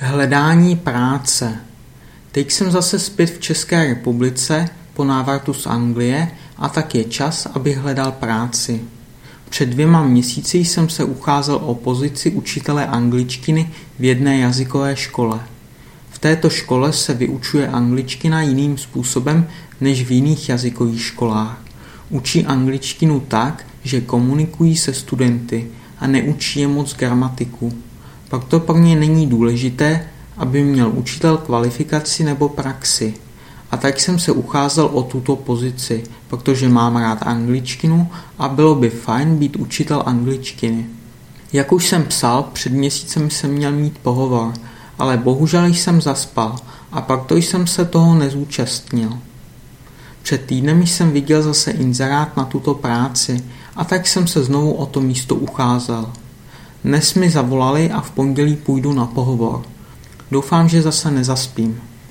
Hledání práce. Teď jsem zase zpět v České republice po návratu z Anglie a tak je čas, abych hledal práci. Před dvěma měsíci jsem se ucházel o pozici učitele angličtiny v jedné jazykové škole. V této škole se vyučuje angličtina jiným způsobem než v jiných jazykových školách. Učí angličtinu tak, že komunikují se studenty a neučí je moc gramatiku. Pak to pro ně není důležité, aby měl učitel kvalifikaci nebo praxi. A tak jsem se ucházel o tuto pozici, protože mám rád angličtinu a bylo by fajn být učitel angličtiny. Jak už jsem psal, před měsícem jsem měl mít pohovor, ale bohužel jsem zaspal a proto jsem se toho nezúčastnil. Před týdnem jsem viděl zase inzerát na tuto práci a tak jsem se znovu o to místo ucházel. Dnes mi zavolali a v pondělí půjdu na pohovor. Doufám, že zase nezaspím.